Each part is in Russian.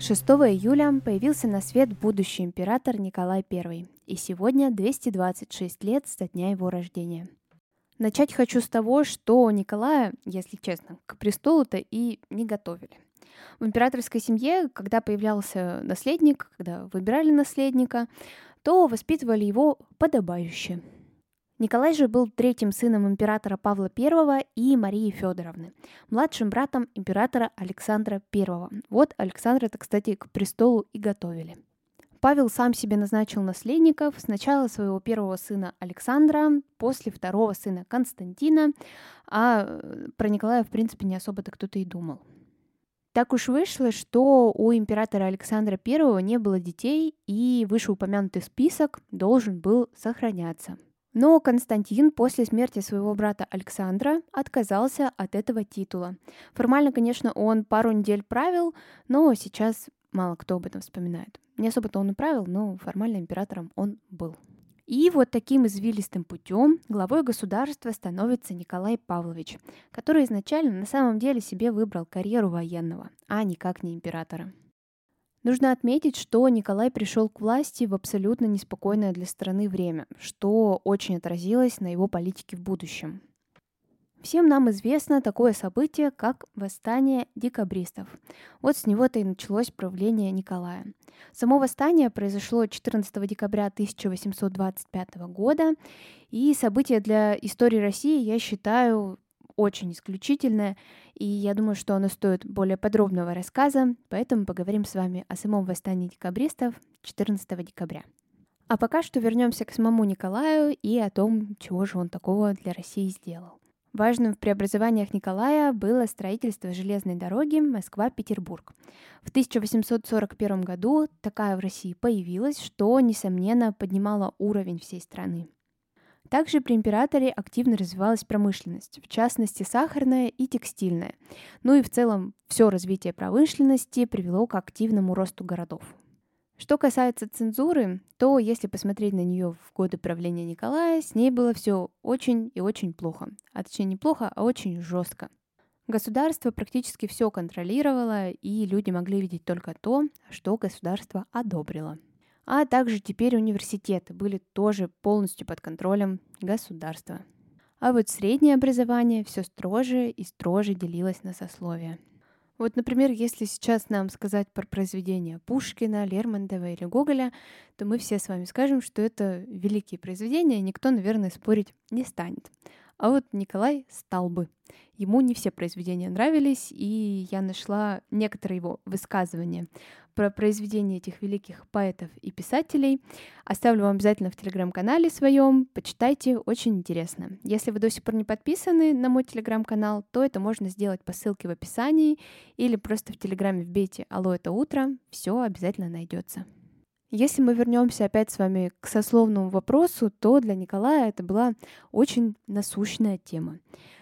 6 июля появился на свет будущий император Николай I, и сегодня 226 лет со дня его рождения. Начать хочу с того, что Николая, если честно, к престолу-то и не готовили. В императорской семье, когда появлялся наследник, когда выбирали наследника, то воспитывали его подобающе – Николай же был третьим сыном императора Павла I и Марии Федоровны, младшим братом императора Александра I. Вот Александра-то, кстати, к престолу и готовили. Павел сам себе назначил наследников, сначала своего первого сына Александра, после второго сына Константина, а э, про Николая, в принципе, не особо-то кто-то и думал. Так уж вышло, что у императора Александра I не было детей, и вышеупомянутый список должен был сохраняться – но Константин после смерти своего брата Александра отказался от этого титула. Формально, конечно, он пару недель правил, но сейчас мало кто об этом вспоминает. Не особо-то он и правил, но формально императором он был. И вот таким извилистым путем главой государства становится Николай Павлович, который изначально на самом деле себе выбрал карьеру военного, а никак не императора. Нужно отметить, что Николай пришел к власти в абсолютно неспокойное для страны время, что очень отразилось на его политике в будущем. Всем нам известно такое событие, как восстание декабристов. Вот с него-то и началось правление Николая. Само восстание произошло 14 декабря 1825 года, и событие для истории России, я считаю, очень исключительное, и я думаю, что оно стоит более подробного рассказа, поэтому поговорим с вами о самом восстании декабристов 14 декабря. А пока что вернемся к самому Николаю и о том, чего же он такого для России сделал. Важным в преобразованиях Николая было строительство железной дороги Москва-Петербург. В 1841 году такая в России появилась, что, несомненно, поднимала уровень всей страны. Также при императоре активно развивалась промышленность, в частности сахарная и текстильная. Ну и в целом все развитие промышленности привело к активному росту городов. Что касается цензуры, то если посмотреть на нее в годы правления Николая, с ней было все очень и очень плохо. А точнее не плохо, а очень жестко. Государство практически все контролировало, и люди могли видеть только то, что государство одобрило а также теперь университеты были тоже полностью под контролем государства. А вот среднее образование все строже и строже делилось на сословия. Вот, например, если сейчас нам сказать про произведения Пушкина, Лермонтова или Гоголя, то мы все с вами скажем, что это великие произведения, никто, наверное, спорить не станет. А вот Николай стал бы. Ему не все произведения нравились, и я нашла некоторые его высказывания про произведения этих великих поэтов и писателей. Оставлю вам обязательно в телеграм-канале своем, почитайте, очень интересно. Если вы до сих пор не подписаны на мой телеграм-канал, то это можно сделать по ссылке в описании или просто в телеграме вбейте «Алло, это утро», все обязательно найдется. Если мы вернемся опять с вами к сословному вопросу, то для Николая это была очень насущная тема.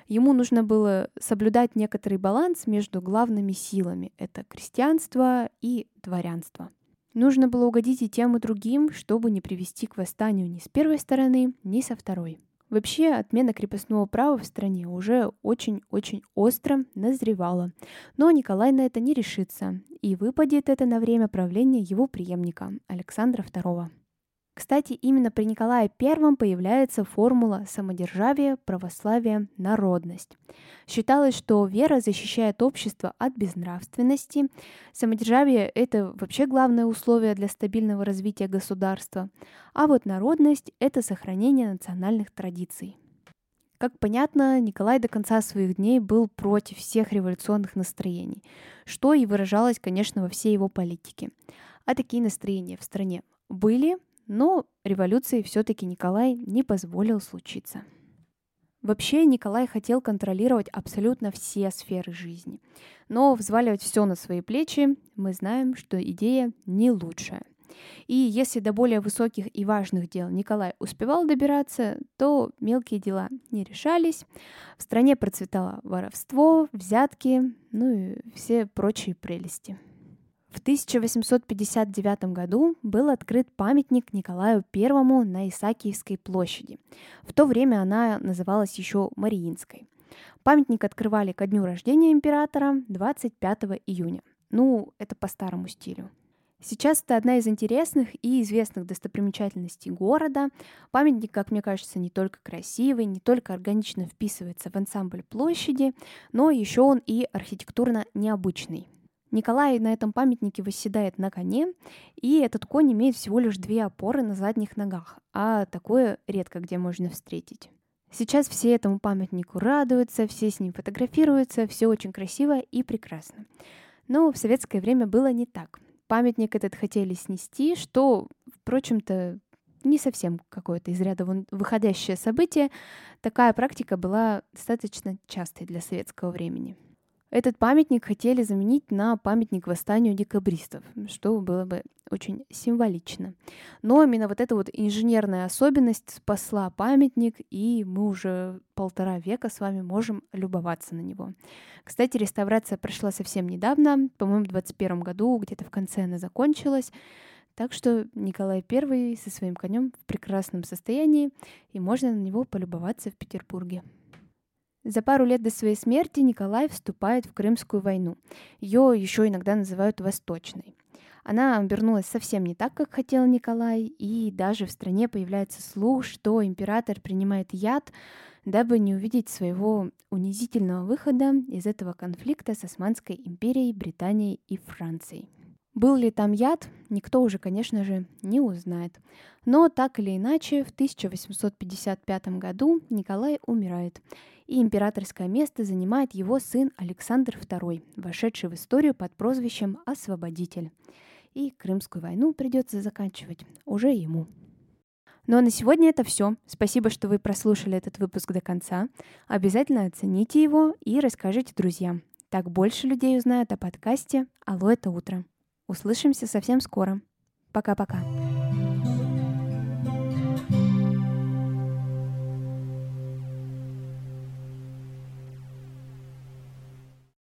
Ему нужно было соблюдать некоторый баланс между главными силами. Это крестьянство и дворянство. Нужно было угодить и тем, и другим, чтобы не привести к восстанию ни с первой стороны, ни со второй. Вообще, отмена крепостного права в стране уже очень-очень остро назревала. Но Николай на это не решится, и выпадет это на время правления его преемника Александра II. Кстати, именно при Николае I появляется формула самодержавия, православия, народность. Считалось, что вера защищает общество от безнравственности. Самодержавие – это вообще главное условие для стабильного развития государства. А вот народность – это сохранение национальных традиций. Как понятно, Николай до конца своих дней был против всех революционных настроений, что и выражалось, конечно, во всей его политике. А такие настроения в стране были, но революции все-таки Николай не позволил случиться. Вообще Николай хотел контролировать абсолютно все сферы жизни. Но взваливать все на свои плечи мы знаем, что идея не лучшая. И если до более высоких и важных дел Николай успевал добираться, то мелкие дела не решались. В стране процветало воровство, взятки, ну и все прочие прелести. В 1859 году был открыт памятник Николаю I на Исаакиевской площади. В то время она называлась еще Мариинской. Памятник открывали ко дню рождения императора 25 июня. Ну, это по старому стилю. Сейчас это одна из интересных и известных достопримечательностей города. Памятник, как мне кажется, не только красивый, не только органично вписывается в ансамбль площади, но еще он и архитектурно необычный. Николай на этом памятнике восседает на коне, и этот конь имеет всего лишь две опоры на задних ногах, а такое редко где можно встретить. Сейчас все этому памятнику радуются, все с ним фотографируются, все очень красиво и прекрасно. Но в советское время было не так. Памятник этот хотели снести, что, впрочем-то, не совсем какое-то из ряда выходящее событие. Такая практика была достаточно частой для советского времени. Этот памятник хотели заменить на памятник восстанию декабристов, что было бы очень символично. Но именно вот эта вот инженерная особенность спасла памятник, и мы уже полтора века с вами можем любоваться на него. Кстати, реставрация прошла совсем недавно, по-моему, в 2021 году, где-то в конце она закончилась. Так что Николай I со своим конем в прекрасном состоянии, и можно на него полюбоваться в Петербурге. За пару лет до своей смерти Николай вступает в Крымскую войну. Ее еще иногда называют Восточной. Она обернулась совсем не так, как хотел Николай, и даже в стране появляется слух, что император принимает яд, дабы не увидеть своего унизительного выхода из этого конфликта с Османской империей, Британией и Францией. Был ли там яд, никто уже, конечно же, не узнает. Но так или иначе, в 1855 году Николай умирает, и императорское место занимает его сын Александр II, вошедший в историю под прозвищем «Освободитель». И Крымскую войну придется заканчивать уже ему. Ну а на сегодня это все. Спасибо, что вы прослушали этот выпуск до конца. Обязательно оцените его и расскажите друзьям. Так больше людей узнают о подкасте «Алло, это утро». Услышимся совсем скоро. Пока-пока.